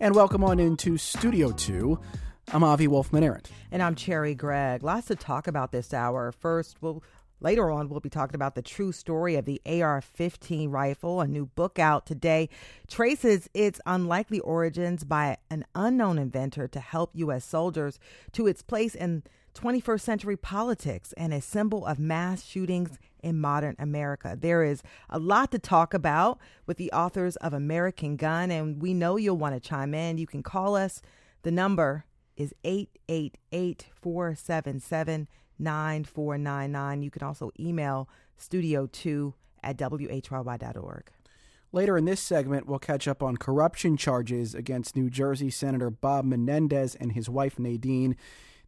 And welcome on into Studio 2. I'm Avi Wolfman Arent. And I'm Cherri Gregg. Lots to talk about this hour. First, we'll Later on, we'll be talking about the true story of the AR 15 rifle. A new book out today traces its unlikely origins by an unknown inventor to help U.S. soldiers to its place in 21st century politics and a symbol of mass shootings in modern America. There is a lot to talk about with the authors of American Gun, and we know you'll want to chime in. You can call us. The number is 888 477 9499. You can also email studio2 at whyy.org. Later in this segment, we'll catch up on corruption charges against New Jersey Senator Bob Menendez and his wife Nadine.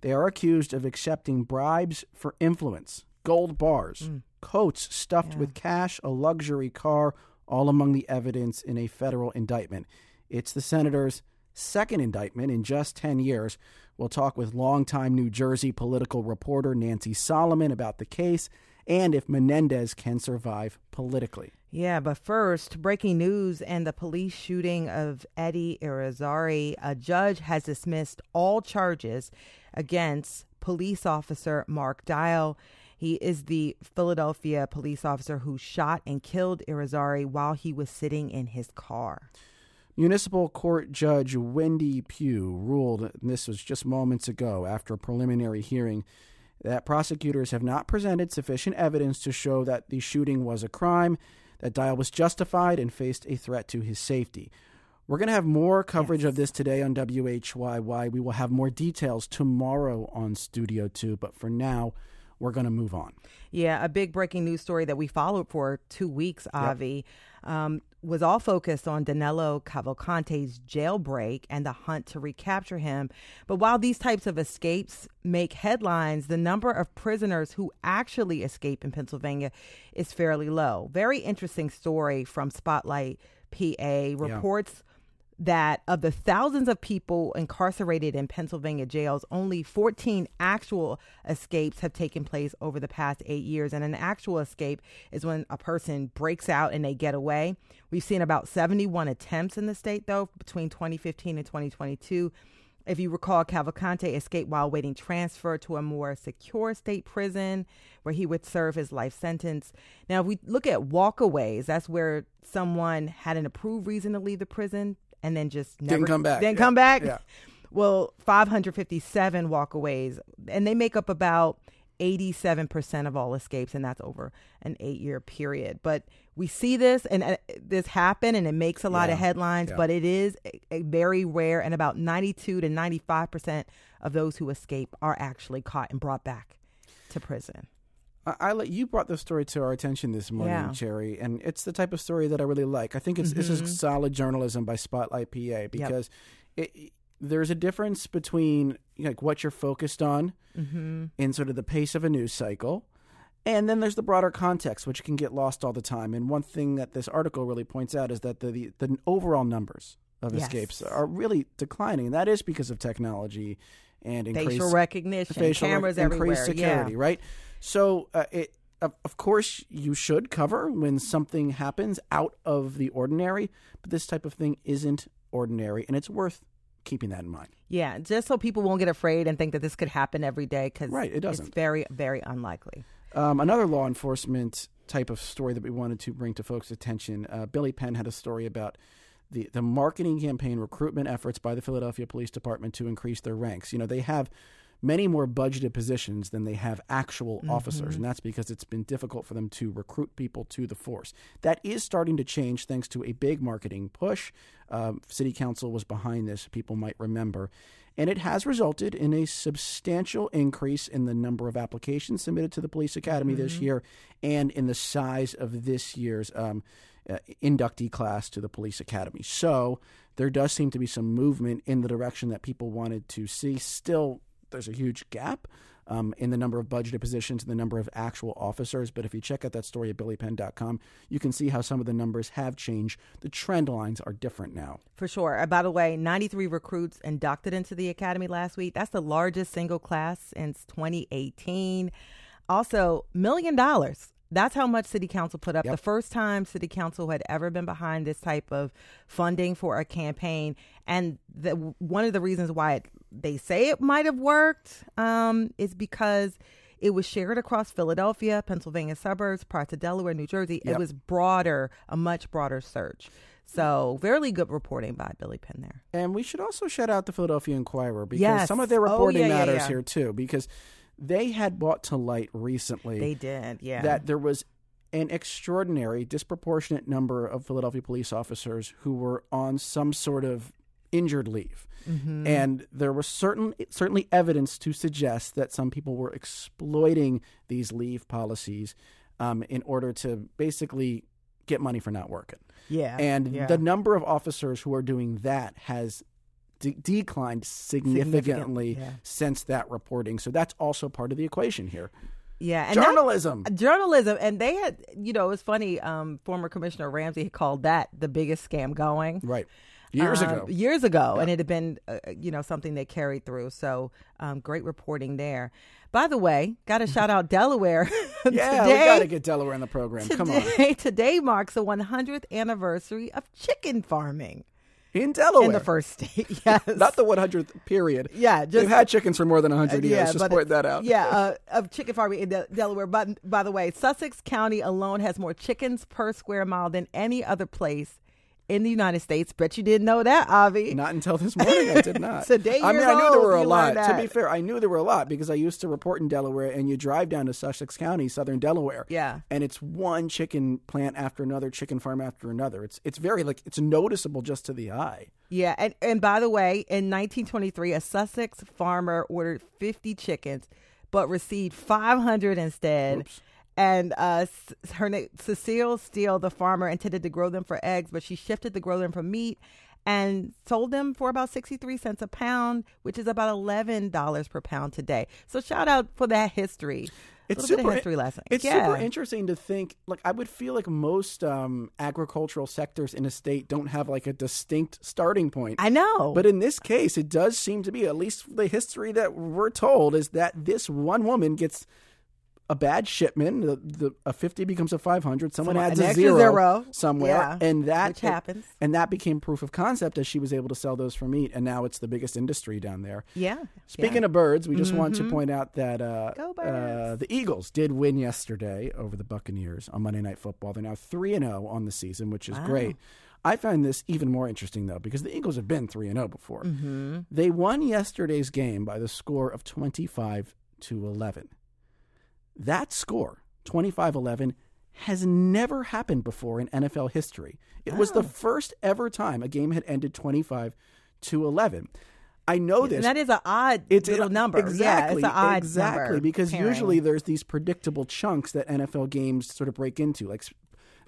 They are accused of accepting bribes for influence, gold bars, mm. Coats stuffed yeah. with cash, a luxury car, all among the evidence in a federal indictment. It's the senator's second indictment in just 10 years. We'll talk with longtime New Jersey political reporter Nancy Solomon about the case and if Menendez can survive politically. Yeah, but first, breaking news and the police shooting of Eddie Irizarry. A judge has dismissed all charges against police officer Mark Dial. He is the Philadelphia police officer who shot and killed Irizarry while he was sitting in his car. Municipal Court Judge Wendy Pugh ruled, this was just moments ago after a preliminary hearing, that prosecutors have not presented sufficient evidence to show that the shooting was a crime, that Dial was justified and faced a threat to his safety. We're going to have more coverage yes. of this today on WHYY. We will have more details tomorrow on Studio 2, but for now, we're going to move on. Yeah, a big breaking news story that we followed for two weeks, Avi. Yep. Um, was all focused on Danilo Cavalcante's jailbreak and the hunt to recapture him. But while these types of escapes make headlines, the number of prisoners who actually escape in Pennsylvania is fairly low. Very interesting story from Spotlight PA reports. Yeah that of the thousands of people incarcerated in Pennsylvania jails, only 14 actual escapes have taken place over the past eight years. And an actual escape is when a person breaks out and they get away. We've seen about 71 attempts in the state, though, between 2015 and 2022. If you recall, Cavalcante escaped while waiting transfer to a more secure state prison where he would serve his life sentence. Now, if we look at walkaways, that's where someone had an approved reason to leave the prison and then just never didn't come back. Then yeah. come back. Yeah. Well, 557 walkaways, and they make up about 87% of all escapes, and that's over an eight year period. But we see this and uh, this happen, and it makes a lot yeah. of headlines, but it is a, a very rare, and about 92 to 95% of those who escape are actually caught and brought back to prison. I, I you brought this story to our attention this morning, yeah. Cherri, and it's the type of story that I really like. I think it's mm-hmm. this is mm-hmm. solid journalism by Spotlight PA because yep. it, there's a difference between like what you're focused on mm-hmm. in sort of the pace of a news cycle. And then there's the broader context, which can get lost all the time. And one thing that this article really points out is that the the, the overall numbers of yes. escapes are really declining, and that is because of technology and increased facial recognition, facial cameras re- everywhere, increased security, yeah. right? So uh, it, of, of course, you should cover when something happens out of the ordinary, but this type of thing isn't ordinary, and it's worth keeping that in mind. Yeah, just so people won't get afraid and think that this could happen every day because right, it doesn't. It's very, very unlikely. Um, another law enforcement type of story that we wanted to bring to folks' attention. Uh, Billy Penn had a story about the the marketing campaign recruitment efforts by the Philadelphia Police Department to increase their ranks. You know, they have many more budgeted positions than they have actual mm-hmm. officers, and that's because it's been difficult for them to recruit people to the force. That is starting to change thanks to a big marketing push. Um, City Council was behind this, people might remember. And it has resulted in a substantial increase in the number of applications submitted to the Police Academy mm-hmm. this year and in the size of this year's um, uh, inductee class to the Police Academy. So there does seem to be some movement in the direction that people wanted to see. Still there's a huge gap um, in the number of budgeted positions and the number of actual officers. But if you check out that story at billypenn.com, you can see how some of the numbers have changed. The trend lines are different now. For sure. Uh, by the way, 93 recruits inducted into the academy last week. That's the largest single class since 2018. Also, million dollars That's how much City Council put up. Yep. The first time City Council had ever been behind this type of funding for a campaign, and the, one of the reasons why it, they say it might have worked um, is because it was shared across Philadelphia, Pennsylvania suburbs, parts of Delaware, New Jersey. Yep. It was broader, a much broader search. So very good reporting by Billy Penn there. And we should also shout out the Philadelphia Inquirer because Yes. some of their Oh, reporting yeah, yeah, matters yeah. here too, because they had brought to light recently They did, yeah. that there was an extraordinary, disproportionate number of Philadelphia police officers who were on some sort of injured leave. Mm-hmm. And there was certain certainly evidence to suggest that some people were exploiting these leave policies um, in order to basically get money for not working. yeah. And yeah. the number of officers who are doing that has de- declined significantly Significant, yeah. since that reporting. So that's also part of the equation here. yeah. And that- Journalism. journalism and they had you know it was funny um former commissioner ramsey had called that the biggest scam going right. Years um, ago. years ago and it had been uh, you know something they carried through so um, great reporting there by the way gotta shout out delaware Yeah, today, we got to get Delaware in the program. Come on. today, today marks the 100th anniversary of chicken farming In Delaware. in the first state yes Not the 100th period. yeah just They've had chickens for more than 100 years. Just but- point that out. Yeah, uh, of chicken farming in Del- Delaware. But by the way, Sussex County alone has more chickens per square mile than any other place in the United States. Bet you didn't know that, Avi. Not until this morning, I did not. Today I mean, I knew there were a lot. To be fair, I knew there were a lot because I used to report in Delaware, and you drive down to Sussex County, southern Delaware. Yeah. and it's one chicken plant after another, chicken farm after another. It's it's very like it's noticeable just to the eye. Yeah, and, and by the way, in 1923, a Sussex farmer ordered 50 chickens, but received 500 instead. Oops. And uh, her name Cecile Steele, the farmer, intended to grow them for eggs, but she shifted to grow them for meat and sold them for about 63 cents a pound, which is about $11 per pound today. So shout out for that history. It's a little bit super of history lesson. It's yeah. super interesting to think. Like I would feel like most um, agricultural sectors in a state don't have like a distinct starting point. I know. But in this case, it does seem to be, at least the history that we're told, is that this one woman gets a bad shipment. The, the a fifty becomes a five hundred. Someone Someone- adds an a zero, zero. somewhere, Yeah. and that Which happens. And that became proof of concept as she was able to sell those for meat, and now it's the biggest industry down there. yeah. Speaking yeah. of birds, we just want to point out that uh, uh, the Eagles did win yesterday over the Buccaneers on Monday Night Football. They're now three and zero on the season, which is Wow. great. I find this even more interesting though because the Eagles have been three and zero before. They won yesterday's game by the score of twenty five to eleven. That score, 25-11, has never happened before in NFL history. It was the first ever time a game had ended 25 to 11. I know this. And that is an odd It's little an- number. Exactly. Yeah, it's an odd exactly number because pairing. usually there's these predictable chunks that NFL games sort of break into, like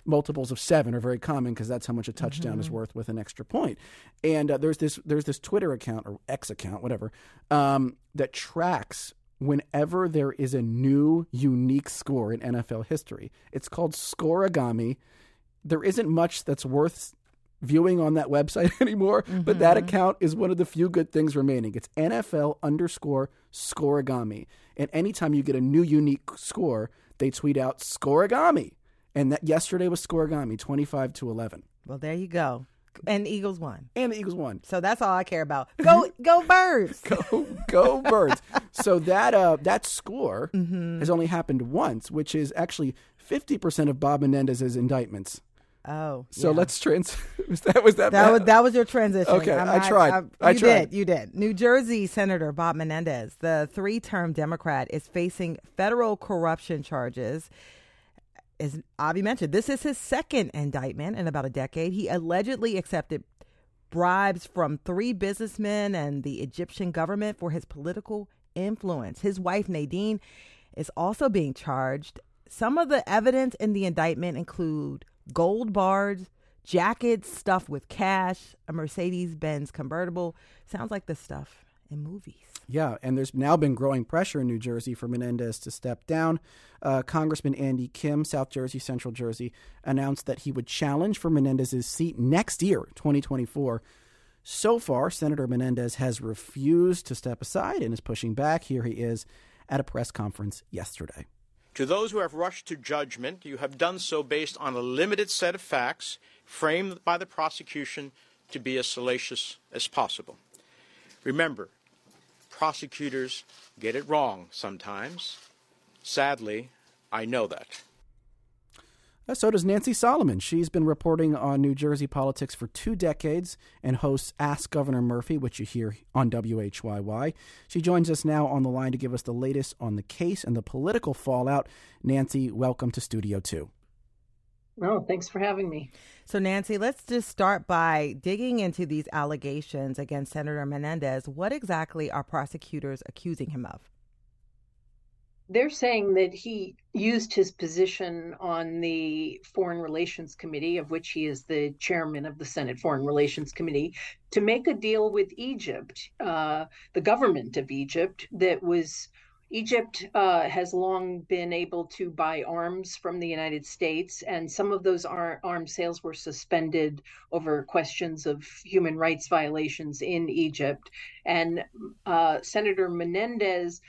multiples of seven are very common because that's how much a touchdown is Mm-hmm. worth with an extra point. And uh, there's this there's this Twitter account or X account, whatever, um, that tracks whenever there is a new unique score in NFL history. It's called Scorigami. There isn't much that's worth viewing on that website anymore, but that Mm-hmm. account is one of the few good things remaining. It's NFL underscore scorigami. And anytime you get a new unique score, they tweet out scorigami. And that yesterday was scorigami, 25 to 11. Well, there you go. And the Eagles won. And the Eagles won. So that's all I care about. Go, go Birds. Go, go birds. so that uh, that score Mm-hmm. has only happened once, which is actually 50% of Bob Menendez's indictments. Oh, So yeah. let's trans. was that was that? That bad? was that was your transition. Okay, I'm I tried. I'm- I you tried. did. You did. New Jersey Senator Bob Menendez, the three-term Democrat, is facing federal corruption charges. As Avi mentioned, this is his second indictment in about a decade. He allegedly accepted bribes from three businessmen and the Egyptian government for his political influence. His wife Nadine is also being charged. Some of the evidence in the indictment include gold bars, jackets stuffed with cash, a Mercedes Benz convertible. Sounds like the stuff in movies. Yeah, and there's now been growing pressure in New Jersey for Menendez to step down. Uh, Congressman Andy Kim, South Jersey, Central Jersey, announced that he would challenge for Menendez's seat next year, 2024. So far, Senator Menendez has refused to step aside and is pushing back. Here he is at a press conference yesterday. To those who have rushed to judgment, you have done so based on a limited set of facts framed by the prosecution to be as salacious as possible. Remember, prosecutors get it wrong sometimes. Sadly, I know that. Uh, so does Nancy Solomon. She's been reporting on New Jersey politics for two decades and hosts Ask Governor Murphy, which you hear on WHYY. She joins us now on the line to give us the latest on the case and the political fallout. Nancy, welcome to Studio 2. Oh, thanks for having me. So, Nancy, let's just start by digging into these allegations against Senator Menendez. What exactly are prosecutors accusing him of? they're saying that he used his position on the Foreign Relations Committee, of which he is the chairman of the Senate Foreign Relations Committee, to make a deal with Egypt, uh, the government of Egypt, that was. Egypt uh, has long been able to buy arms from the United States, and some of those ar- arms sales were suspended over questions of human rights violations in Egypt. And uh, Senator Menendez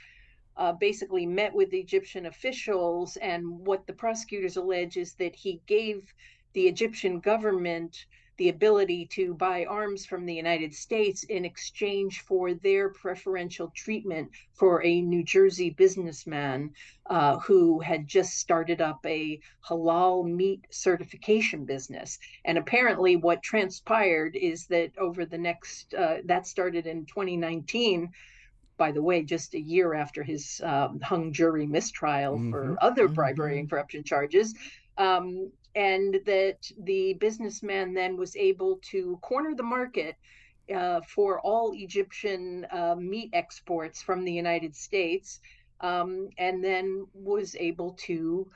uh, basically met with Egyptian officials. And what the prosecutors allege is that he gave the Egyptian government the ability to buy arms from the United States in exchange for their preferential treatment for a New Jersey businessman uh, who had just started up a halal meat certification business. And apparently, what transpired is that over the next, uh, that started in 2019 by the way, just a year after his um, hung jury mistrial mm-hmm. for other bribery mm-hmm. and corruption charges. Um, and that the businessman then was able to corner the market uh, for all Egyptian uh, meat exports from the United States, um, and then was able to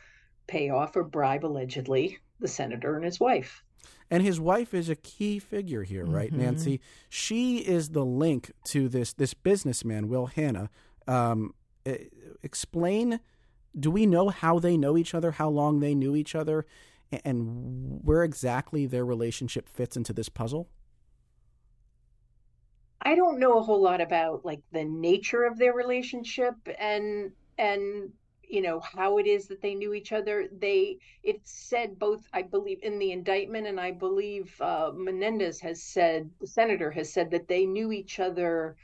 pay off or bribe, allegedly, the senator and his wife. And his wife is a key figure here, right, mm-hmm. Nancy? She is the link to this this businessman, Wael Hana. Um, explain. Do we know how they know each other? How long they knew each other? And where exactly their relationship fits into this puzzle? I don't know a whole lot about like the nature of their relationship and and you know how it is that they knew each other they it said both i believe in the indictment and i believe uh, menendez has said the senator has said that they knew each other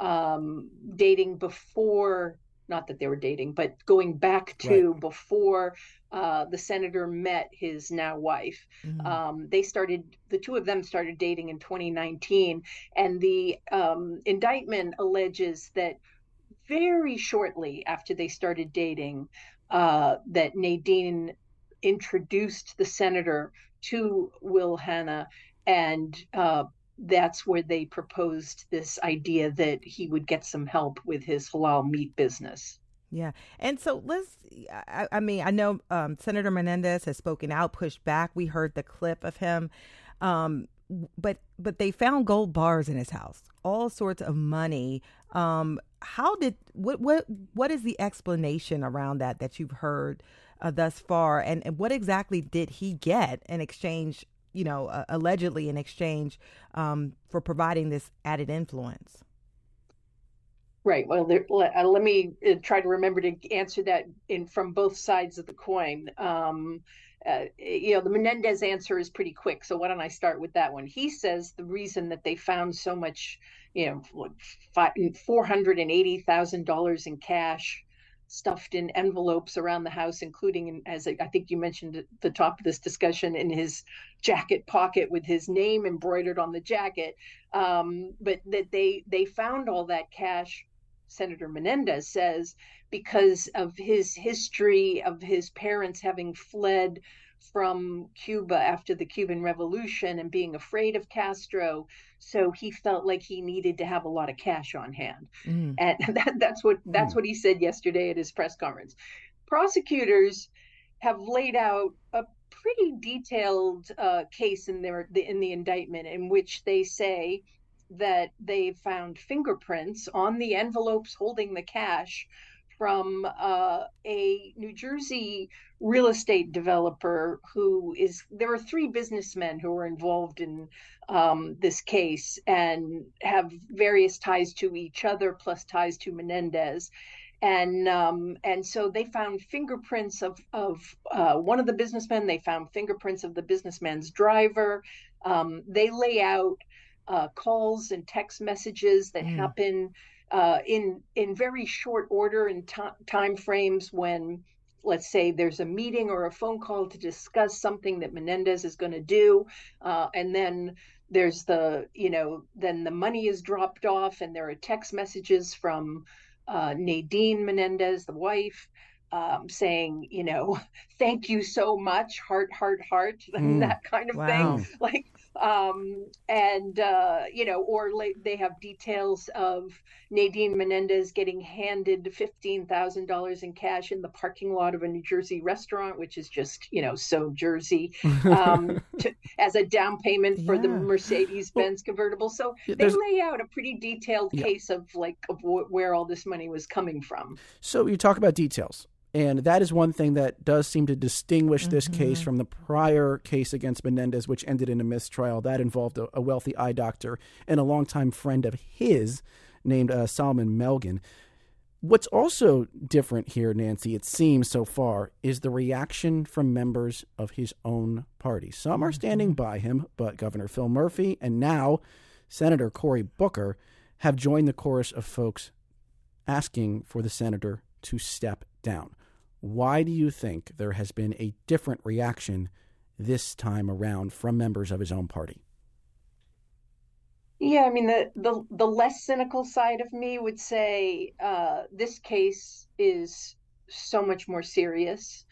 um, dating before not that they were dating but going back to right. before uh, the senator met his now wife mm-hmm. um, they started the two of them started dating in 2019 and the um, indictment alleges that very shortly after they started dating uh, that Nadine introduced the senator to Wael Hana, and uh, that's where they proposed this idea that he would get some help with his halal meat business. Yeah. And so let's, I, I mean, I know um, Senator Menendez has spoken out, pushed back. We heard the clip of him. Um, but but they found gold bars in his house, all sorts of money. Um, how did what what what is the explanation around that that you've heard uh, thus far, and, and what exactly did he get in exchange? You know, uh, allegedly in exchange um, for providing this added influence. Right. Well, there, let, uh, let, me uh, try to remember to answer that in from both sides of the coin. Um, uh, you know, the Menendez answer is pretty quick. So why don't I start with that one? He says the reason that they found so much, you know, four hundred and eighty thousand dollars in cash stuffed in envelopes around the house, including, in, as I think you mentioned at the top of this discussion, in his jacket pocket with his name embroidered on the jacket. Um, but that they they found all that cash. Senator Menendez says because of his history of his parents having fled from Cuba after the Cuban Revolution and being afraid of Castro. So he felt like he needed to have a lot of cash on hand, mm. and that, that's what that's mm. what he said yesterday at his press conference. Prosecutors have laid out a pretty detailed uh, case in their in the indictment in which they say that they found fingerprints on the envelopes holding the cash from uh, a New Jersey real estate developer who is. There are three businessmen who are involved in um, this case and have various ties to each other, plus ties to Menendez. and um, and so they found fingerprints of of uh, one of the businessmen. They found fingerprints of the businessman's driver. Um, they lay out uh, calls and text messages that mm. happen uh, in in very short order and time frames when let's say there's a meeting or a phone call to discuss something that Menendez is going to do, uh, and then there's the you know then the money is dropped off and there are text messages from uh, Nadine Menendez, the wife, um, saying, you know, thank you so much, heart, heart, heart, mm. that kind of wow. thing. Like, um, and uh, you know, or they have details of Nadine Menendez getting handed fifteen thousand dollars in cash in the parking lot of a New Jersey restaurant, which is just you know so Jersey, um, to, as a down payment for yeah. the Mercedes Benz well, convertible. So they lay out a pretty detailed yeah. case of like of where all this money was coming from. So you talk about details. And that is one thing that does seem to distinguish this mm-hmm. case from the prior case against Menendez, which ended in a mistrial. That involved a, a wealthy eye doctor and a longtime friend of his named uh, Salomon Melgen. What's also different here, Nancy, it seems so far, is the reaction from members of his own party. Some are standing mm-hmm. by him, but Governor Phil Murphy and now Senator Cory Booker have joined the chorus of folks asking for the senator to step down. Why do you think there has been a different reaction this time around from members of his own party? Yeah, I mean the the, the less cynical side of me would say uh, this case is so much more serious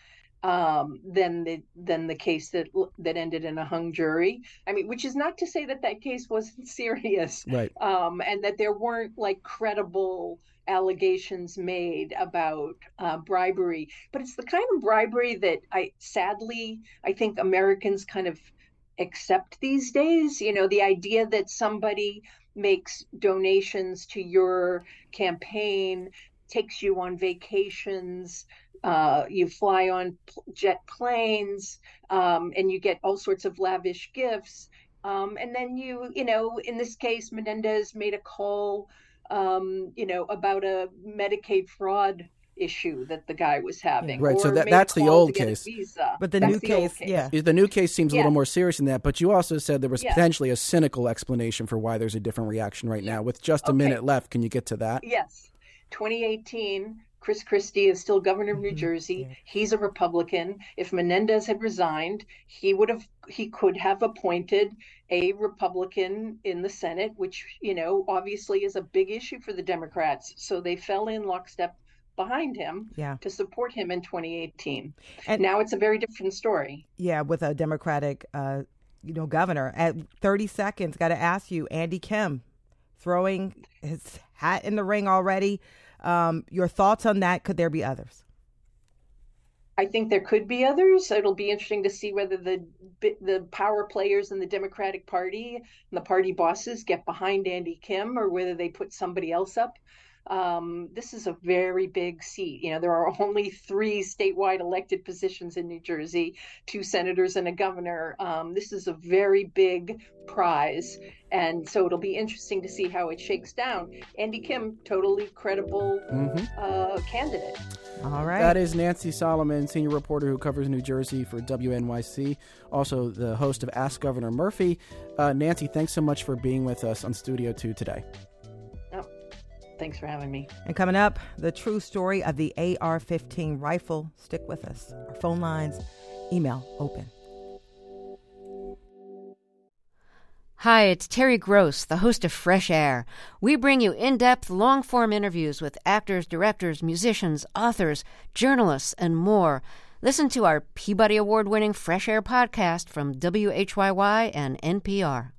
um, than the than the case that that ended in a hung jury. I mean, which is not to say that that case wasn't serious, right? Um, and that there weren't like credible allegations made about uh, bribery, but it's the kind of bribery that I sadly I think Americans kind of accept these days. You know, the idea that somebody makes donations to your campaign, takes you on vacations, uh, you fly on jet planes, um, and you get all sorts of lavish gifts. Um, and then you, you know, in this case, Menendez made a call um, you know, about a Medicaid fraud issue that the guy was having. Right. So that, that's the old case. But the that's new the case, case, yeah. The new case seems a little more serious than that. But you also said there was potentially a cynical explanation for why there's a different reaction right now. With just a okay. minute left, can you get to that? Yes. 2018, Chris Christie is still governor of New mm-hmm. Jersey. Yeah. He's a Republican. If Menendez had resigned, he would have he could have appointed a Republican in the Senate, which, you know, obviously is a big issue for the Democrats. So they fell in lockstep behind him yeah. to support him in 2018. And now it's a very different story. Yeah, with a Democratic uh, you know, governor. At 30 seconds, got to ask you, Andy Kim throwing his hat in the ring already. Um, your thoughts on that? Could there be others? I think there could be others. It'll be interesting to see whether the the power players in the Democratic Party and the party bosses get behind Andy Kim or whether they put somebody else up. Um, this is a very big seat. You know, there are only three statewide elected positions in New Jersey, two senators and a governor. Um, this is a very big prize. And so it'll be interesting to see how it shakes down. Andy Kim, totally credible mm-hmm. uh, candidate. All right. That is Nancy Solomon, senior reporter who covers New Jersey for WNYC, also the host of Ask Governor Murphy. Uh, Nancy, thanks so much for being with us on Studio 2 today. Thanks for having me. And coming up, the true story of the AR 15 rifle. Stick with us. Our phone lines, email open. Hi, it's Terry Gross, the host of Fresh Air. We bring you in depth, long form interviews with actors, directors, musicians, authors, journalists, and more. Listen to our Peabody Award winning Fresh Air podcast from WHYY and NPR.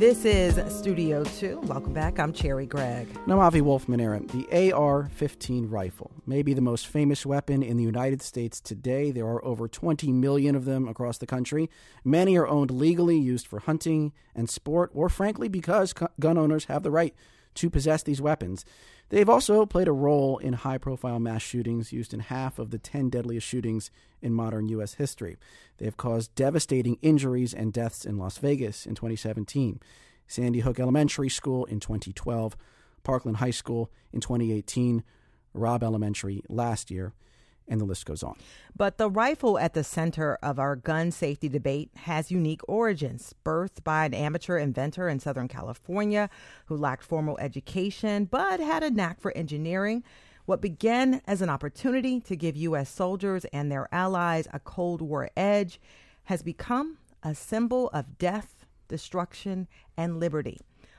This is Studio 2. Welcome back. I'm Cherri Gregg. I'm Avi Wolfman Arent. The AR 15 rifle may be the most famous weapon in the United States today. There are over 20 million of them across the country. Many are owned legally, used for hunting and sport, or frankly, because gun owners have the right to possess these weapons. They've also played a role in high profile mass shootings used in half of the 10 deadliest shootings in modern U.S. history. They have caused devastating injuries and deaths in Las Vegas in 2017, Sandy Hook Elementary School in 2012, Parkland High School in 2018, Robb Elementary last year, and the list goes on. But the rifle at the center of our gun safety debate has unique origins. Birthed by an amateur inventor in Southern California who lacked formal education but had a knack for engineering, what began as an opportunity to give U.S. soldiers and their allies a Cold War edge has become a symbol of death, destruction, and liberty.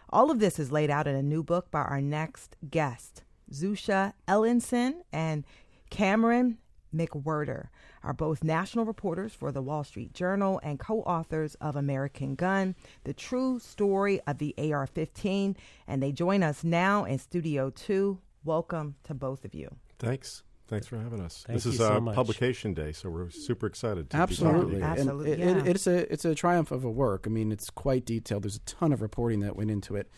All of this is laid out in a new book by our next guest. Zusha Elinson and Cameron McWhirter are both national reporters for the Wall Street Journal and co authors of American Gun, the true story of the AR 15. And they join us now in Studio 2. Welcome to both of you. Thanks. Thanks for having us. Thank this is so uh, much. publication day, so we're super excited to Absolutely, be talking to you. Absolutely, And it- yeah. it- it's a it's a triumph of a work. I mean, it's quite detailed. There's a ton of reporting that went into it,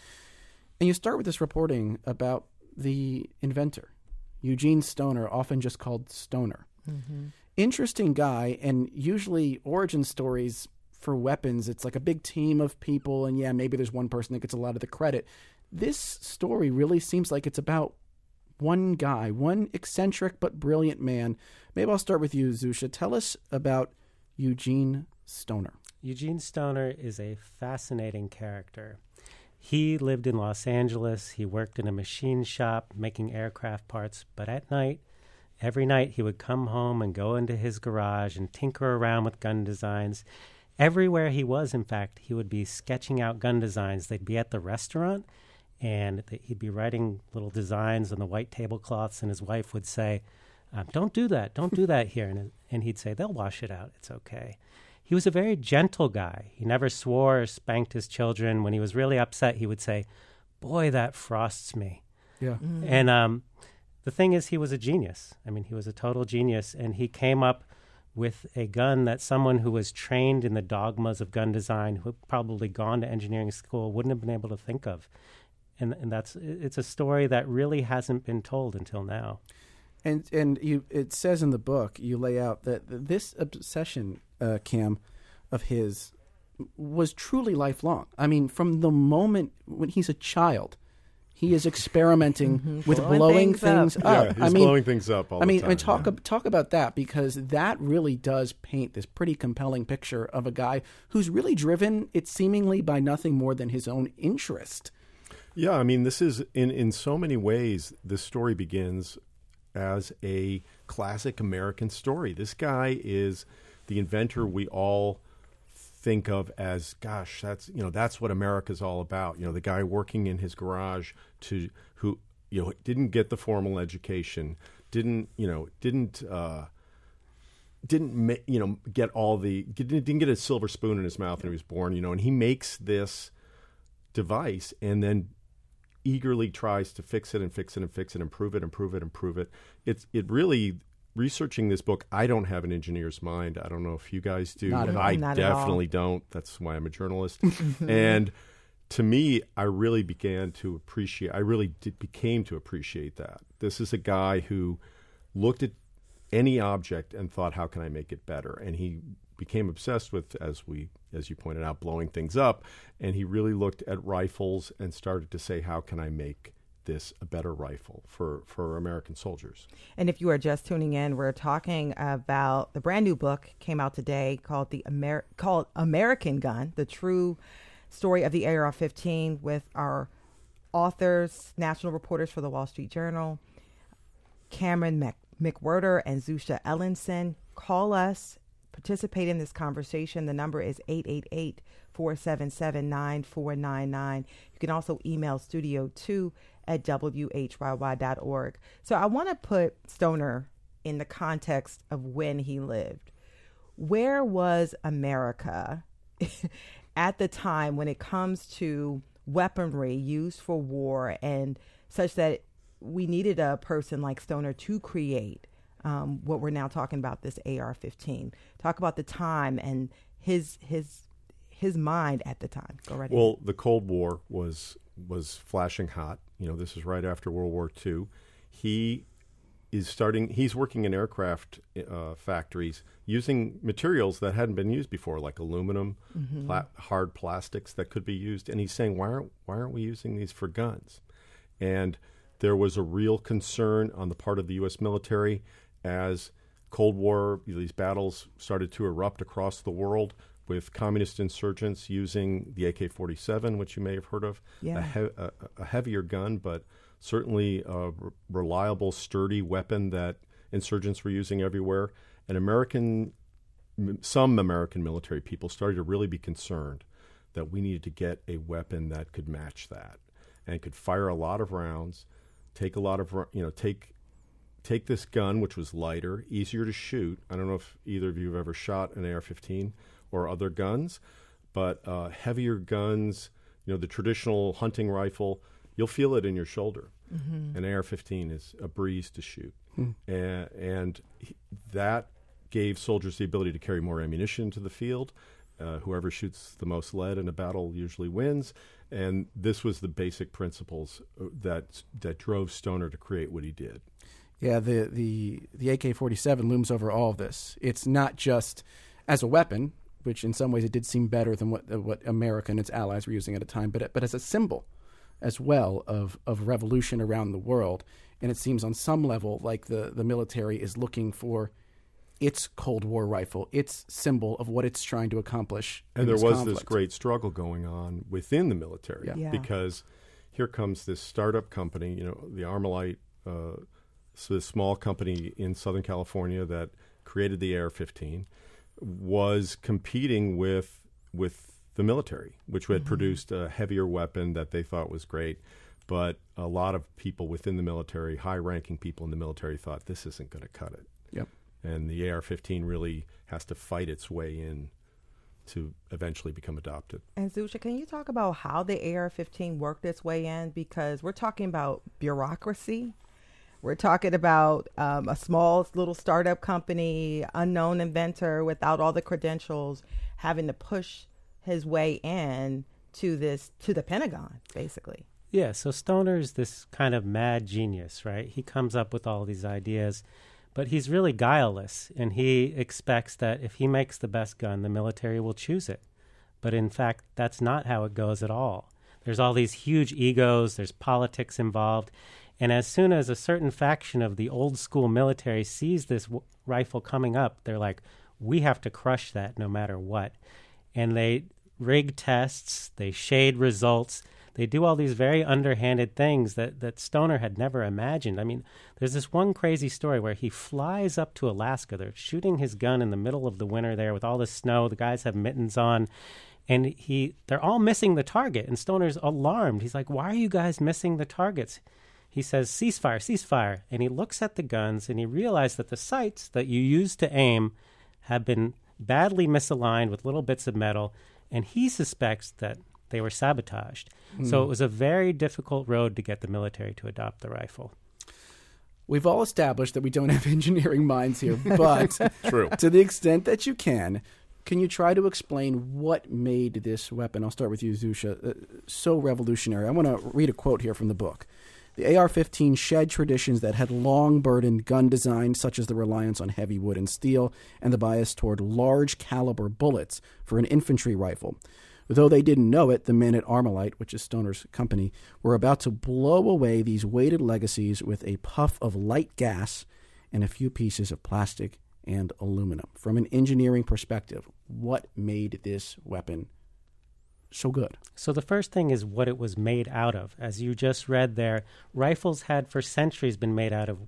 and you start with this reporting about the inventor, Eugene Stoner, often just called Stoner. Mm-hmm. Interesting guy, and usually origin stories for weapons, it's like a big team of people, and yeah, maybe there's one person that gets a lot of the credit. This story really seems like it's about one guy, one eccentric but brilliant man. Maybe I'll start with you, Zusha. Tell us about Eugene Stoner. Eugene Stoner is a fascinating character. He lived in Los Angeles. He worked in a machine shop making aircraft parts, but at night, every night, he would come home and go into his garage and tinker around with gun designs. Everywhere he was, in fact, he would be sketching out gun designs. They'd be at the restaurant, and he'd be writing little designs on the white tablecloths, and his wife would say, um, "Don't do that. Don't do that here." And, and he'd say, "They'll wash it out. It's okay." He was a very gentle guy. He never swore or spanked his children. When he was really upset, he would say, "Boy, that frosts me." Yeah. And um, the thing is, he was a genius. I mean, he was a total genius, and he came up with a gun that someone who was trained in the dogmas of gun design, who had probably gone to engineering school, wouldn't have been able to think of. And, and that's it's a story that really hasn't been told until now. And and you it says in the book you lay out that this obsession, uh, Cam, of his was truly lifelong. I mean, from the moment when he's a child, he is experimenting with Blowing blowing things things, up. up. Yeah, he's I mean, blowing things up all I mean, time, and talk yeah. talk about that because that really does paint this pretty compelling picture of a guy who's really driven, it seemingly by nothing more than his own interest. Yeah, I mean, this is in in so many ways. This story begins as a classic American story. This guy is the inventor we all think of as, gosh, that's you know that's what America's all about. You know, the guy working in his garage to who you know didn't get the formal education, didn't you know didn't. Uh, didn't you know get all the didn't get a silver spoon in his mouth when he was born you know and he makes this device and then eagerly tries to fix it and fix it and fix it, improve it, improve it, improve it. It's it really researching this book. I don't have an engineer's mind. I don't know if you guys do. Not. I Not definitely don't. That's why I'm a journalist. and to me, I really began to appreciate. I really did, became to appreciate that. This is a guy who looked at any object and thought, "How can I make it better?" And he became obsessed with, as we, as you pointed out, blowing things up. And he really looked at rifles and started to say, "How can I make this a better rifle for for American soldiers?" And if you are just tuning in, we're talking about the brand new book came out today called the Amer- called American Gun: The True Story of the AR-15 with our authors, national reporters for the Wall Street Journal, Cameron Mc- McWhirter and Zusha Elinson. Call us, participate in this conversation. The number is 888 477 9499. You can also email studio2 at whyy.org. So I want to put Stoner in the context of when he lived. Where was America at the time when it comes to weaponry used for war and such that we needed a person like Stoner to create um, what we're now talking about this AR-15. Talk about the time and his his his mind at the time. Go right Well, the Cold War was was flashing hot. You know, this is right after World War II. He is starting. He's working in aircraft uh, factories using materials that hadn't been used before, like aluminum, pla- hard plastics that could be used. And he's saying, why aren't why aren't we using these for guns? And there was a real concern on the part of the U.S. military as Cold War, these battles started to erupt across the world with communist insurgents using the AK 47, which you may have heard of, Yeah. a, he- a, a heavier gun, but certainly a re- reliable, sturdy weapon that insurgents were using everywhere. And American, some American military people started to really be concerned that we needed to get a weapon that could match that and could fire a lot of rounds, take a lot of, you know, take take this gun, which was lighter, easier to shoot. I don't know if either of you have ever shot an AR-15 or other guns, but uh, heavier guns, you know, the traditional hunting rifle, you'll feel it in your shoulder. An AR-15 is a breeze to shoot, and, and he- that gave soldiers the ability to carry more ammunition to the field. Uh, whoever shoots the most lead in a battle usually wins, and this was the basic principles uh, that that drove Stoner to create what he did. Yeah, the the the AK forty seven looms over all of this. It's not just as a weapon, which in some ways it did seem better than what uh, what America and its allies were using at the time, but but as a symbol as well of of revolution around the world. And it seems on some level like the the military is looking for its Cold War rifle, its symbol of what it's trying to accomplish. And there this was conflict. this great struggle going on within the military Yeah. Yeah. because here comes this startup company, you know, the Armalite, uh, so this small company in Southern California that created the AR-15, was competing with with the military, which had produced a heavier weapon that they thought was great. But a lot of people within the military, high-ranking people in the military, thought this isn't going to cut it Yep. And the AR-15 really has to fight its way in to eventually become adopted. And Zusha, can you talk about how the AR-15 worked its way in? Because we're talking about bureaucracy. We're talking about um, a small little startup company, unknown inventor without all the credentials, having to push his way in to this to the Pentagon, basically. Yeah, so Stoner is this kind of mad genius, right? He comes up with all these ideas, but he's really guileless, and he expects that if he makes the best gun, the military will choose it. But in fact, that's not how it goes at all. There's all these huge egos, there's politics involved, and as soon as a certain faction of the old school military sees this w- rifle coming up, they're like, we have to crush that no matter what. And they rig tests, they shade results, they do all these very underhanded things that, that Stoner had never imagined. I mean, there's this one crazy story where he flies up to Alaska. They're shooting his gun in the middle of the winter there with all the snow. The guys have mittens on. And he they're all missing the target. And Stoner's alarmed. He's like, Why are you guys missing the targets? He says, Ceasefire, ceasefire. And he looks at the guns and he realizes that the sights that you use to aim have been badly misaligned with little bits of metal. And he suspects that they were sabotaged. So it was a very difficult road to get the military to adopt the rifle. We've all established that we don't have engineering minds here, but True. to the extent that you can, can you try to explain what made this weapon? I'll start with you, Zusha. Uh, so revolutionary. I want to read a quote here from the book. The AR 15 shed traditions that had long burdened gun design, such as the reliance on heavy wood and steel and the bias toward large caliber bullets for an infantry rifle. Though they didn't know it, the men at Armalite, which is Stoner's company, were about to blow away these weighted legacies with a puff of light gas and a few pieces of plastic and aluminum. From an engineering perspective, what made this weapon so good? So the first thing is what it was made out of. As you just read there, rifles had for centuries been made out of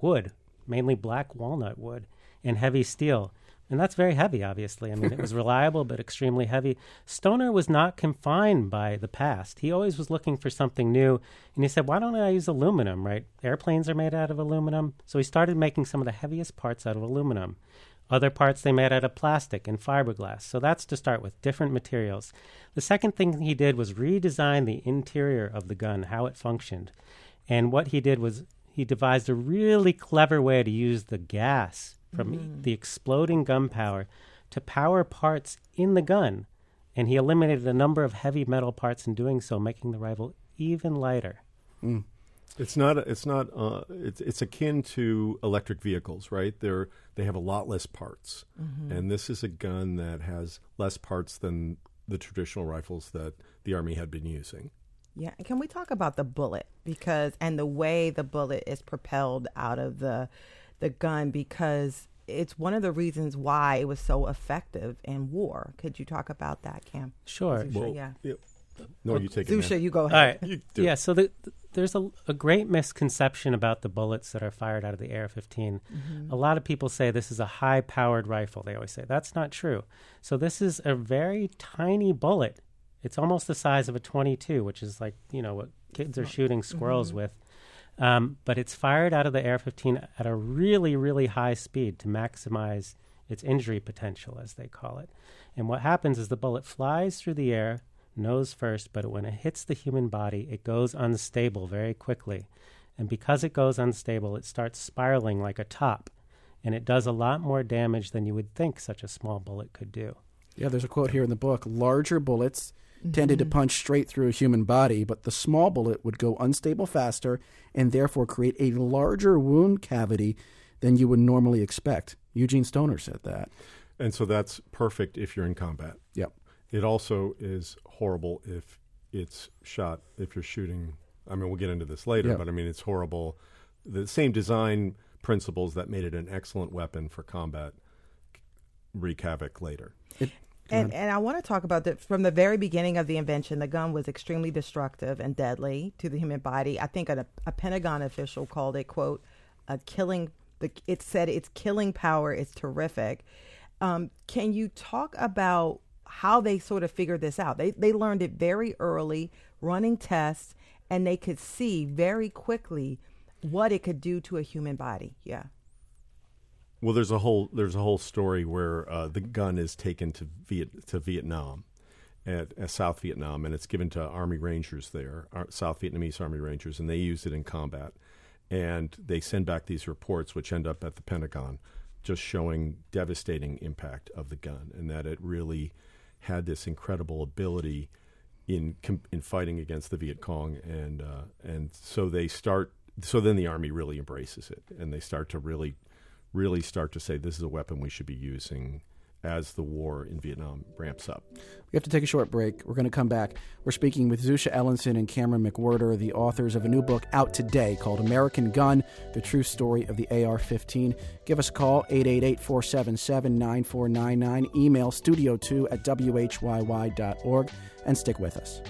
wood, mainly black walnut wood and heavy steel. And that's very heavy, obviously. I mean, it was reliable, but extremely heavy. Stoner was not confined by the past. He always was looking for something new. And he said, why don't I use aluminum, right? Airplanes are made out of aluminum. So he started making some of the heaviest parts out of aluminum. Other parts they made out of plastic and fiberglass. So that's to start with, different materials. The second thing he did was redesign the interior of the gun, how it functioned. And what he did was he devised a really clever way to use the gas from e- the exploding gunpowder to power parts in the gun. And he eliminated a number of heavy metal parts in doing so, making the rifle even lighter. Mm. It's not. It's not. Uh, it's it's akin to electric vehicles, right? They're they have a lot less parts, mm-hmm. and this is a gun that has less parts than the traditional rifles that the army had been using. Yeah, can we talk about the bullet because and the way the bullet is propelled out of the the gun because it's one of the reasons why it was so effective in war. Could you talk about that, Cam? Sure. Zusha, Well, yeah. No, you take it. Zusha, you go ahead. right. You do yeah, it. so the, there's a, a great misconception about the bullets that are fired out of the AR 15. Mm-hmm. A lot of people say this is a high powered rifle. They always say that's not true. So, this is a very tiny bullet. It's almost the size of a 22, which is like, you know, what kids are shooting squirrels Mm-hmm. with. Um, but it's fired out of the AR 15 at a really, really high speed to maximize its injury potential, as they call it. And what happens is the bullet flies through the air, nose first, but when it hits the human body, it goes unstable very quickly. And because it goes unstable, it starts spiraling like a top. And it does a lot more damage than you would think such a small bullet could do. Yeah, there's a quote here in the book. Larger bullets tended to mm-hmm. punch straight through a human body, but the small bullet would go unstable faster and therefore create a larger wound cavity than you would normally expect. Eugene Stoner said that. And so that's perfect if you're in combat. Yep. It also is horrible if it's shot if you're shooting. I mean, we'll get into this later, Yeah. but I mean, it's horrible. The same design principles that made it an excellent weapon for combat wreak havoc later. And, and I want to talk about that from the very beginning of the invention. The gun was extremely destructive and deadly to the human body. I think a, a Pentagon official called it "quote a killing." The, it said its killing power is terrific. Um, can you talk about how they sort of figured this out? They they learned it very early, running tests, and they could see very quickly what it could do to a human body. Yeah. Well, there's a whole there's a whole story where uh, the gun is taken to Viet to Vietnam, at, at South Vietnam, and it's given to Army Rangers there, South Vietnamese Army Rangers, and they use it in combat. And they send back these reports, which end up at the Pentagon, just showing devastating impact of the gun, and that it really had this incredible ability in in fighting against the Viet Cong, and uh, and so they start. So then the army really embraces it, and they start to really, really start to say this is a weapon we should be using as the war in Vietnam ramps up. We have to take a short break. We're going to come back. We're speaking with Zusha Elinson and Cameron McWhirter, the authors of a new book out today called American Gun The True Story of the AR 15. Give us a call, 888 477 9499. Email studio2 at whyy.org and stick with us.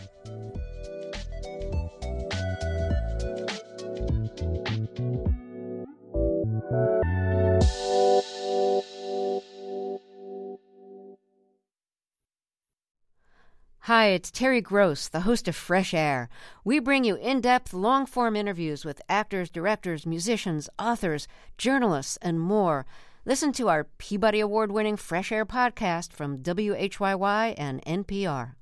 Hi, it's Terry Gross, the host of Fresh Air. We bring you in depth, long form interviews with actors, directors, musicians, authors, journalists, and more. Listen to our Peabody Award winning Fresh Air podcast from WHYY and NPR.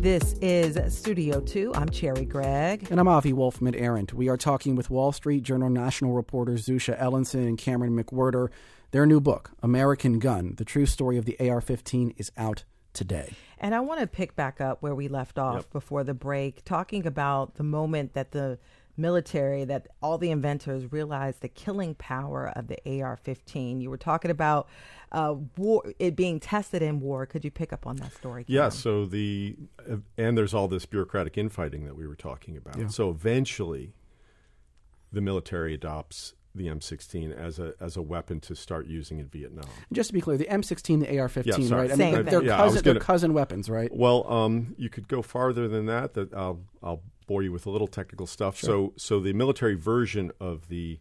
This is Studio 2. I'm Cherri Gregg. And I'm Avi Wolfman Arent. We are talking with Wall Street Journal national reporters Zusha Elinson and Cameron McWhirter. Their new book, American Gun The True Story of the AR 15, is out today. And I want to pick back up where we left off Yep. before the break, talking about the moment that the military, that all the inventors realized the killing power of the AR 15. You were talking about uh, war, it being tested in war. Could you pick up on that story? Yeah. So the uh, and there's all this bureaucratic infighting that we were talking about. Yeah. So eventually, the military adopts the M16 as a as a weapon to start using in Vietnam. And just to be clear, the M16, the AR 15, Yeah, sorry. right? I Same mean, thing. they're, Yeah, I was cousin, they're cousin weapons, right? Well, um, you could go farther than that. That I'll I'll bore you with a little technical stuff. Sure. So so the military version of the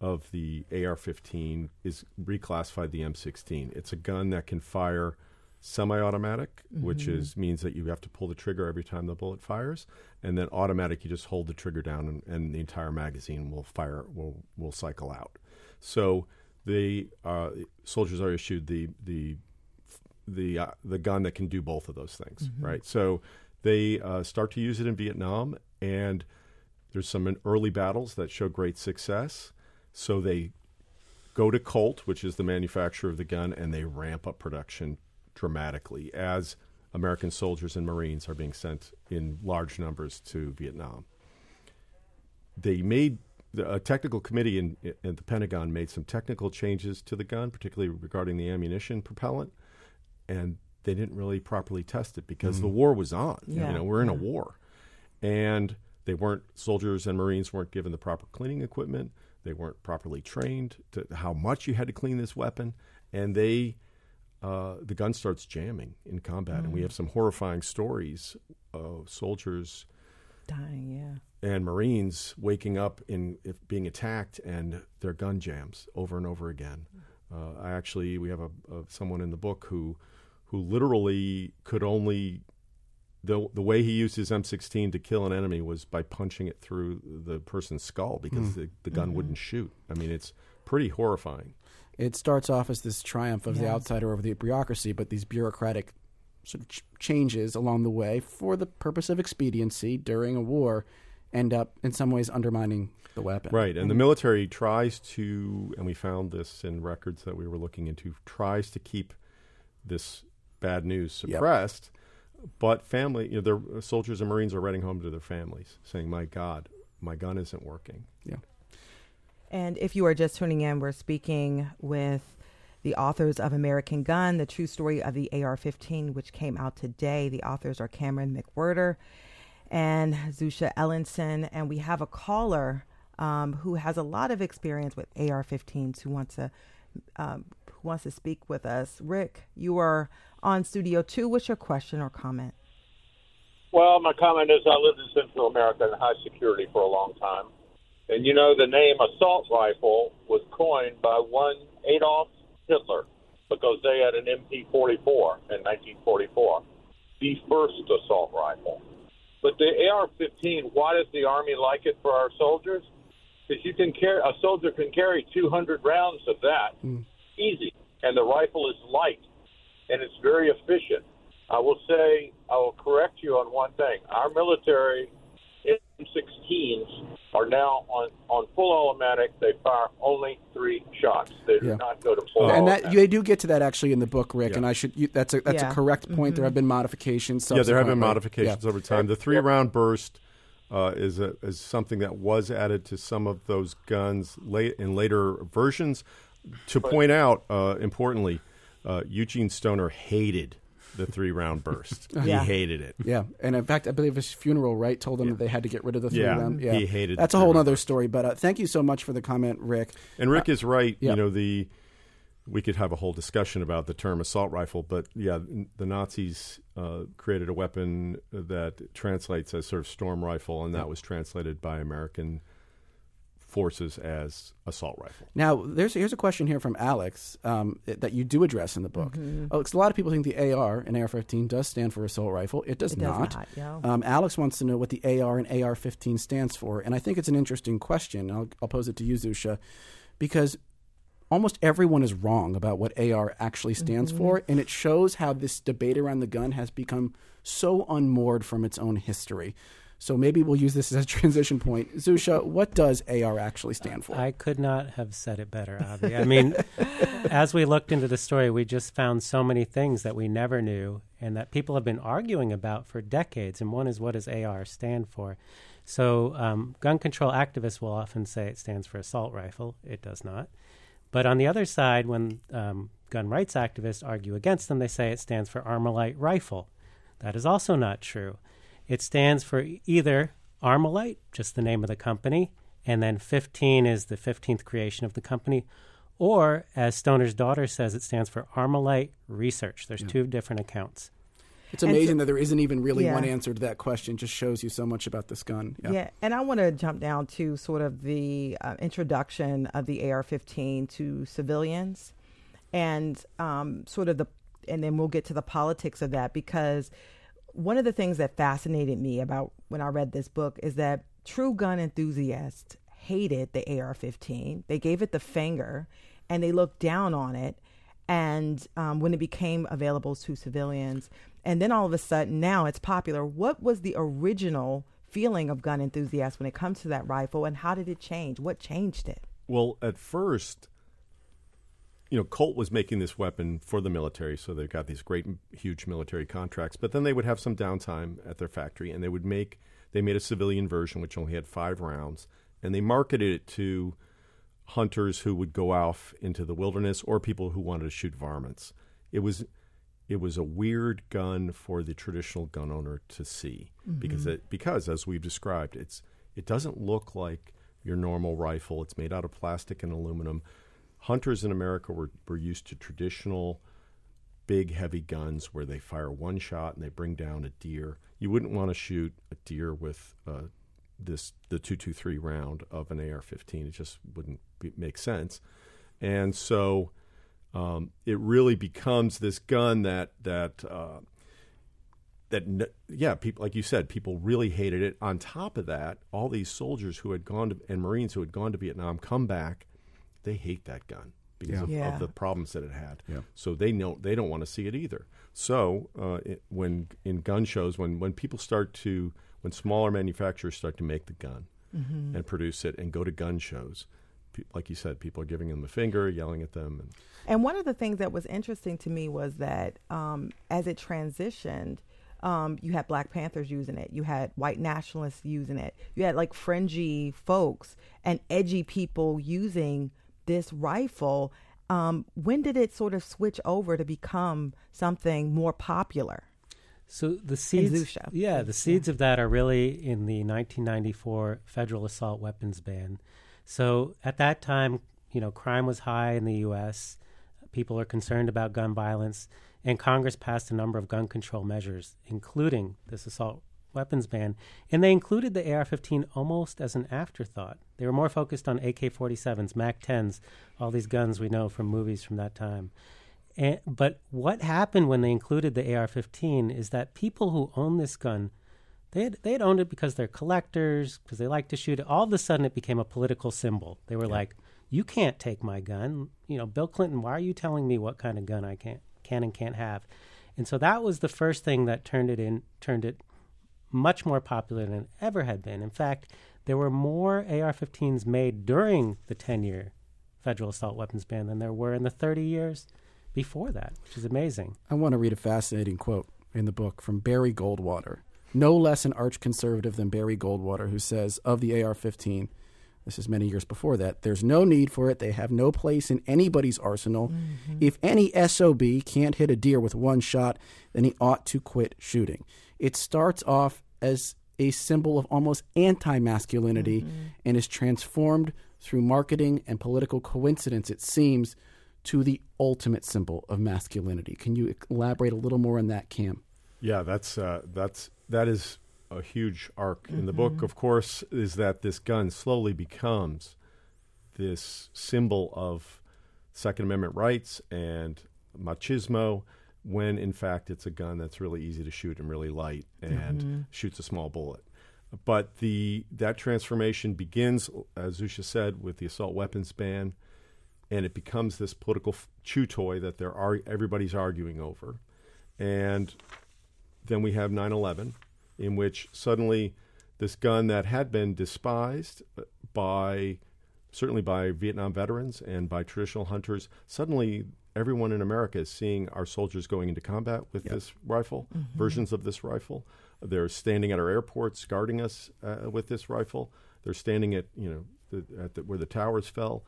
of the AR-15 is reclassified the M16. It's a gun that can fire semi-automatic, which is means that you have to pull the trigger every time the bullet fires, and then automatic you just hold the trigger down and, and the entire magazine will fire will will cycle out. So the uh, soldiers are issued the the the uh, the gun that can do both of those things, right? So they uh, start to use it in Vietnam, and there's some early battles that show great success. So they go to Colt, which is the manufacturer of the gun, and they ramp up production dramatically as American soldiers and Marines are being sent in large numbers to Vietnam. They made a technical committee in, the Pentagon made some technical changes to the gun, particularly regarding the ammunition propellant, and they didn't really properly test it because the mm. war was on. Yeah. You know, we're in a war, and they weren't soldiers and Marines weren't given the proper cleaning equipment. They weren't properly trained to how much you had to clean this weapon, and they uh, the gun starts jamming in combat, and we have some horrifying stories of soldiers Dying, yeah. and Marines waking up in if being attacked and their gun jams over and over again. Uh, I actually we have a, a someone in the book who who literally could only the the way he used his M16 to kill an enemy was by punching it through the person's skull because the, the gun wouldn't shoot. I mean, it's pretty horrifying. It starts off as this triumph of the outsider over the bureaucracy, but these bureaucratic sort of ch- changes along the way for the purpose of expediency during a war end up in some ways undermining the weapon. Right, and the mm-hmm. military tries to, and we found this in records that we were looking into, tries to keep this bad news Yep. suppressed. But family, you know, their uh, soldiers and Marines are writing home to their families, saying, "My God, my gun isn't working." Yeah. And if you are just tuning in, we're speaking with the authors of American Gun, the true story of the AR 15, which came out today. The authors are Cameron McWhirter and Zusha Elinson. And we have a caller um, who has a lot of experience with AR 15s who wants to. Um, who wants to speak with us? Rick, you are on Studio Two. What's your question or comment? Well, my comment is I lived in Central America in high security for a long time. And you know, the name assault rifle was coined by one Adolf Hitler because they had an MP 44 in 1944, the first assault rifle. But the AR 15, why does the Army like it for our soldiers? Because you can carry, a soldier can carry 200 rounds of that hmm. easy, and the rifle is light and it's very efficient. I will say, I will correct you on one thing. Our military M16s are now on, on full automatic. They fire only three shots. They do Yeah. not go to full and that automatic. you do get to that actually in the book, Rick. Yeah. And I should you, that's a that's Yeah. a correct point. There have been modifications. Yeah, there have been modifications Yeah. over time. The three round burst uh, is a, is something that was added to some of those guns late in later versions. To point out, uh, importantly, uh, Eugene Stoner hated the three round burst. Yeah. He hated it. Yeah, and in fact, I believe his funeral right told them that they had to get rid of the three Yeah, round. Yeah, he hated That's the a whole other story. But uh, thank you so much for the comment, Rick. And Rick is right. yeah. You know the we could have a whole discussion about the term assault rifle, but yeah, the Nazis uh, created a weapon that translates as sort of storm rifle, and that was translated by American forces as assault rifle. Now, there's here's a question here from Alex um, that you do address in the book. Mm-hmm. Alex, a lot of people think the AR and AR-15 does stand for assault rifle. It does It does not. not, yeah. Um, Alex wants to know what the AR and AR-15 stands for, and I think it's an interesting question. I'll, I'll pose it to you, Zusha, because almost everyone is wrong about what AR actually stands Mm-hmm. for, and it shows how this debate around the gun has become so unmoored from its own history. So maybe we'll use this as a transition point. Zusha, what does AR actually stand for? I could not have said it better, Avi. I mean, as we looked into the story, we just found so many things that we never knew and that people have been arguing about for decades. And one is what does AR stand for? So, um, gun control activists will often say it stands for assault rifle. It does not. But on the other side, when um, gun rights activists argue against them, they say it stands for Armalite rifle. That is also not true. It stands for either Armalite, just the name of the company, and then 15 is the 15th creation of the company, or as Stoner's daughter says, it stands for Armalite Research. There's two different accounts. It's amazing so- that there isn't even really Yeah. one answer to that question. Just shows you so much about this gun. Yeah. and I want to jump down to sort of the uh, introduction of the AR-15 to civilians, and um, sort of the, and then we'll get to the politics of that because one of the things that fascinated me about when I read this book is that true gun enthusiasts hated the AR-15. They gave it the finger, and they looked down on it. And um, when it became available to civilians, and then all of a sudden now it's popular. What was the original feeling of gun enthusiasts when it comes to that rifle, and how did it change? What changed it? Well, at first, you know, Colt was making this weapon for the military, so they got these great, huge military contracts. But then they would have some downtime at their factory, and they would make they made a civilian version which only had five rounds, and they marketed it to hunters who would go off into the wilderness or people who wanted to shoot varmints. It was it was a weird gun for the traditional gun owner to see mm-hmm. because it because as we've described, it's it doesn't look like your normal rifle. It's made out of plastic and aluminum. Hunters in America were, were used to traditional big heavy guns where they fire one shot and they bring down a deer. You wouldn't want to shoot a deer with uh, this the 223 round of an AR-15. It just wouldn't be, make sense. And so um, it really becomes this gun that that uh, that yeah, people like you said, people really hated it. On top of that, all these soldiers who had gone to and Marines who had gone to Vietnam come back, they hate that gun because yeah. Of, yeah. of, the problems that it had. Yeah. So they know they don't want to see it either. So uh, it, when in gun shows, when when people start to when smaller manufacturers start to make the gun mm-hmm. and produce it and go to gun shows, like you said, people are giving them the finger, yelling at them. And, and one of the things that was interesting to me was that um, as it transitioned, um, you had Black Panthers using it, you had white nationalists using it, you had like fringy folks and edgy people using this rifle. Um, when did it sort of switch over to become something more popular? So the seeds, yeah, the seeds yeah. of that are really in the 1994 federal assault weapons ban. So at that time, you know, crime was high in the U.S. People are concerned about gun violence, and Congress passed a number of gun control measures, including this assault weapons ban, and they included the AR-15 almost as an afterthought. They were more focused on AK-47s, MAC-10s, all these guns we know from movies from that time. And, but what happened when they included the AR-15 is that people who own this gun, they had, they had owned it because they're collectors, because they like to shoot it. All of a sudden, it became a political symbol. They were yeah. like, "You can't take my gun." You know, Bill Clinton, why are you telling me what kind of gun I can can and can't have? And so that was the first thing that turned it in, turned it much more popular than it ever had been. In fact, there were more AR-15s made during the 10-year federal assault weapons ban than there were in the 30 years before that, which is amazing. I want to read a fascinating quote in the book from Barry Goldwater, no less an arch conservative than Barry Goldwater, who says of the AR 15, this is many years before that, there's no need for it. They have no place in anybody's arsenal. Mm-hmm. If any SOB can't hit a deer with one shot, then he ought to quit shooting. It starts off as a symbol of almost anti masculinity mm-hmm. and is transformed through marketing and political coincidence, it seems, to the ultimate symbol of masculinity. Can you elaborate a little more on that, Cam? Yeah, that's uh, that's that is a huge arc mm-hmm. in the book. Mm-hmm. Of course, is that this gun slowly becomes this symbol of Second Amendment rights and machismo, when in fact it's a gun that's really easy to shoot and really light and mm-hmm. shoots a small bullet. But the that transformation begins, as Zusha said, with the assault weapons ban and it becomes this political f- chew toy that there are everybody's arguing over. And then we have 9/11, in which suddenly this gun that had been despised uh, by certainly by Vietnam veterans and by traditional hunters, suddenly everyone in America is seeing our soldiers going into combat with yep. this rifle, mm-hmm. versions of this rifle. They're standing at our airports guarding us uh, with this rifle. They're standing at you know the, at the, where the towers fell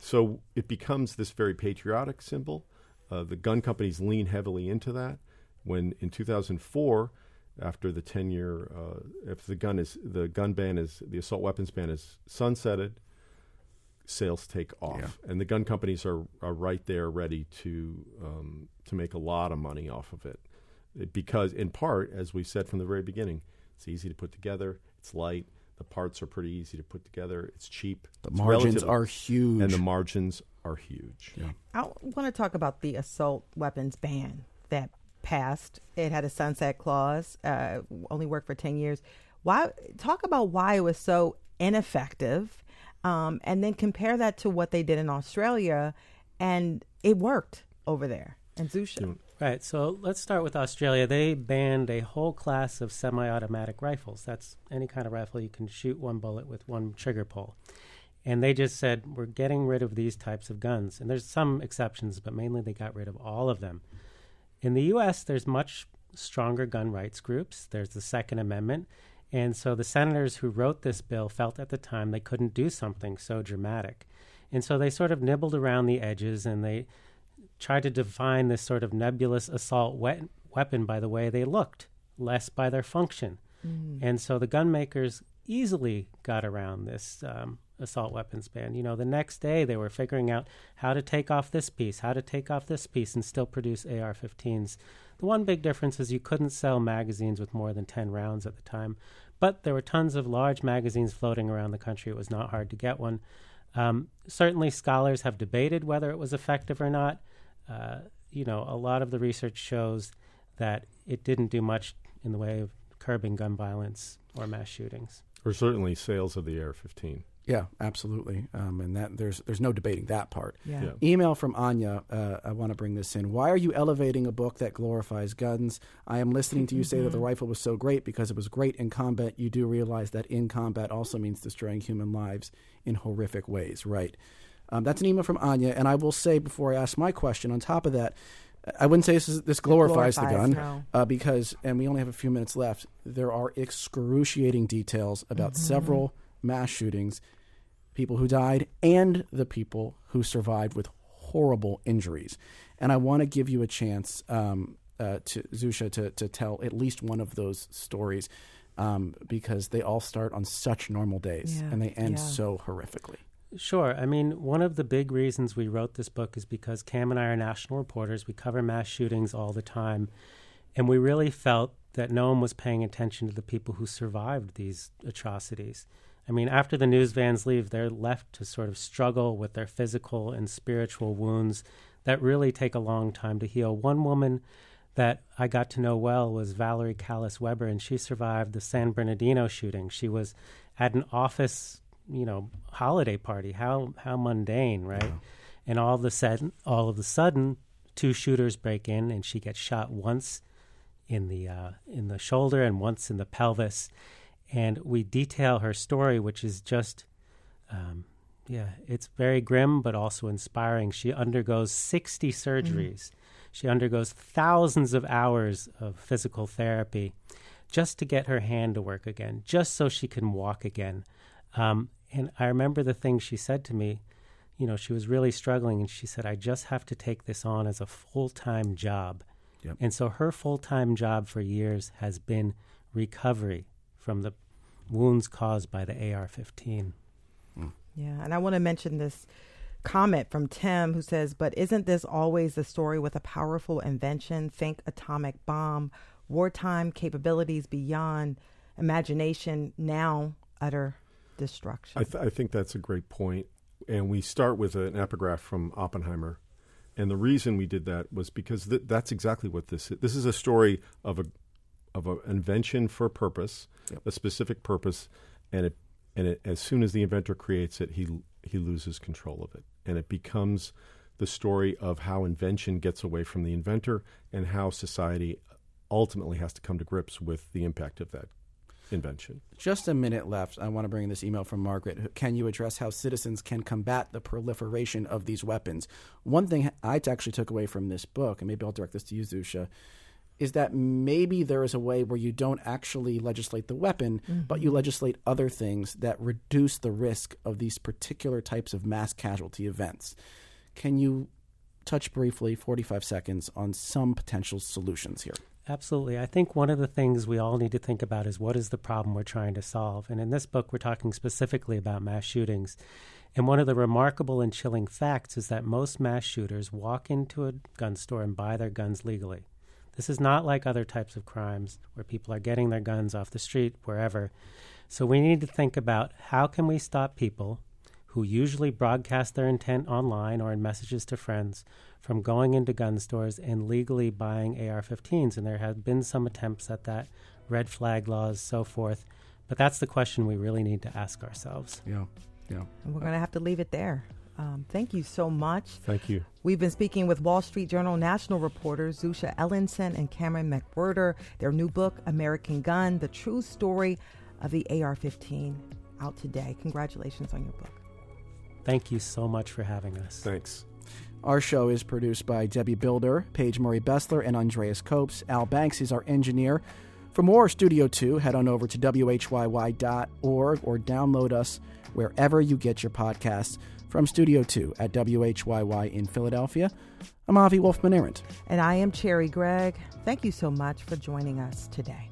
so it becomes this very patriotic symbol. Uh, the gun companies lean heavily into that. When in 2004, after the 10 year, uh, if the gun is the gun ban is the assault weapons ban is sunsetted, sales take off, yeah. and the gun companies are, are right there ready to um, to make a lot of money off of it, because in part, as we said from the very beginning, it's easy to put together, it's light, the parts are pretty easy to put together. It's cheap. The it's margins are huge. And the margins are huge. Yeah. I want to talk about the assault weapons ban that passed. It had a sunset clause, uh, only worked for 10 years. Why talk about why it was so ineffective um, and then compare that to what they did in Australia and it worked over there. And Zusha. Right. So let's start with Australia. They banned a whole class of semi automatic rifles. That's any kind of rifle you can shoot one bullet with one trigger pull. And they just said, we're getting rid of these types of guns. And there's some exceptions, but mainly they got rid of all of them. In the U.S., there's much stronger gun rights groups. There's the Second Amendment. And so the senators who wrote this bill felt at the time they couldn't do something so dramatic. And so they sort of nibbled around the edges and they tried to define this sort of nebulous assault we- weapon by the way they looked, less by their function. Mm. And so the gun makers easily got around this um, assault weapons ban. You know, the next day they were figuring out how to take off this piece, how to take off this piece, and still produce AR 15s. The one big difference is you couldn't sell magazines with more than 10 rounds at the time, but there were tons of large magazines floating around the country. It was not hard to get one. Um, certainly, scholars have debated whether it was effective or not. Uh, you know, a lot of the research shows that it didn't do much in the way of curbing gun violence or mass shootings. Or certainly sales of the AR-15. Yeah, absolutely, um, and that there's there's no debating that part. Yeah. yeah. Email from Anya. Uh, I want to bring this in. Why are you elevating a book that glorifies guns? I am listening to you say that the mm-hmm. rifle was so great because it was great in combat. You do realize that in combat also means destroying human lives in horrific ways, right? Um, that's an email from Anya, and I will say before I ask my question. On top of that, I wouldn't say this, is, this glorifies, glorifies, the gun no. uh, because, and we only have a few minutes left. There are excruciating details about mm-hmm. several mass shootings, people who died, and the people who survived with horrible injuries. And I want to give you a chance um, uh, to Zusha to to tell at least one of those stories um, because they all start on such normal days yeah. and they end yeah. so horrifically. Sure. I mean, one of the big reasons we wrote this book is because Cam and I are national reporters. We cover mass shootings all the time. And we really felt that no one was paying attention to the people who survived these atrocities. I mean, after the news vans leave, they're left to sort of struggle with their physical and spiritual wounds that really take a long time to heal. One woman that I got to know well was Valerie Callis Weber, and she survived the San Bernardino shooting. She was at an office you know holiday party. How how mundane, right? Yeah. And all of a sudden, all of a sudden, two shooters break in, and she gets shot once in the uh, in the shoulder and once in the pelvis. And we detail her story, which is just, um, yeah, it's very grim but also inspiring. She undergoes sixty surgeries. Mm. She undergoes thousands of hours of physical therapy just to get her hand to work again, just so she can walk again. Um, and I remember the things she said to me. You know, she was really struggling, and she said, I just have to take this on as a full time job. Yep. And so her full time job for years has been recovery from the wounds caused by the AR 15. Mm. Yeah, and I want to mention this comment from Tim who says, But isn't this always the story with a powerful invention? Think atomic bomb, wartime capabilities beyond imagination, now utter destruction. I, th- I think that's a great point. And we start with an epigraph from Oppenheimer. And the reason we did that was because th- that's exactly what this is. This is a story of a of an invention for a purpose, yep. a specific purpose, and it and it, as soon as the inventor creates it, he he loses control of it, and it becomes the story of how invention gets away from the inventor and how society ultimately has to come to grips with the impact of that invention. Just a minute left. I want to bring this email from Margaret. Can you address how citizens can combat the proliferation of these weapons? One thing I actually took away from this book, and maybe I'll direct this to you, Zusha, is that maybe there is a way where you don't actually legislate the weapon, mm-hmm. but you legislate other things that reduce the risk of these particular types of mass casualty events. Can you touch briefly, 45 seconds, on some potential solutions here? Absolutely. I think one of the things we all need to think about is what is the problem we're trying to solve. And in this book, we're talking specifically about mass shootings. And one of the remarkable and chilling facts is that most mass shooters walk into a gun store and buy their guns legally. This is not like other types of crimes where people are getting their guns off the street, wherever. So we need to think about how can we stop people who usually broadcast their intent online or in messages to friends from going into gun stores and legally buying AR 15s. And there have been some attempts at that, red flag laws, so forth. But that's the question we really need to ask ourselves. Yeah, yeah. And we're going to have to leave it there. Um, thank you so much. Thank you. We've been speaking with Wall Street Journal national reporters Zusha Elinson and Cameron McWhirter. Their new book, American Gun The True Story of the AR 15, out today. Congratulations on your book. Thank you so much for having us. Thanks. Our show is produced by Debbie Builder, Paige Murray Bessler, and Andreas Copes. Al Banks is our engineer. For more Studio 2, head on over to WHYY.org or download us wherever you get your podcasts. From Studio 2 at WHYY in Philadelphia, I'm Avi Wolfman Arent. And I am Cherri Gregg. Thank you so much for joining us today.